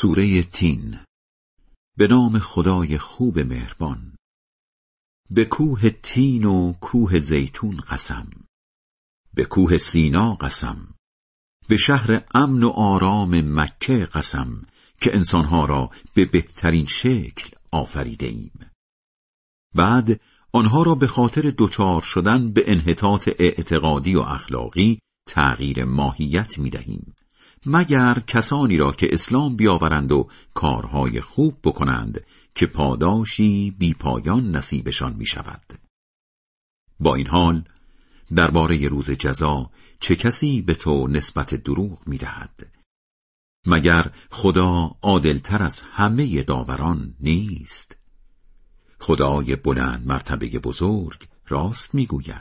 سوره تین. به نام خدای خوب مهربان. به کوه تین و کوه زیتون قسم. به کوه سینا قسم. به شهر امن و آرام مکه قسم که انسانها را به بهترین شکل آفریده ایم. بعد آنها را به خاطر دچار شدن به انحطاط اعتقادی و اخلاقی تغییر ماهیت می دهیم مگر کسانی را که اسلام بیاورند و کارهای خوب بکنند که پاداشی بیپایان نصیبشان می شود. با این حال درباره روز جزا چه کسی به تو نسبت دروغ می دهد؟ مگر خدا عادلتر از همه داوران نیست؟ خدای بلند مرتبه بزرگ راست می‌گوید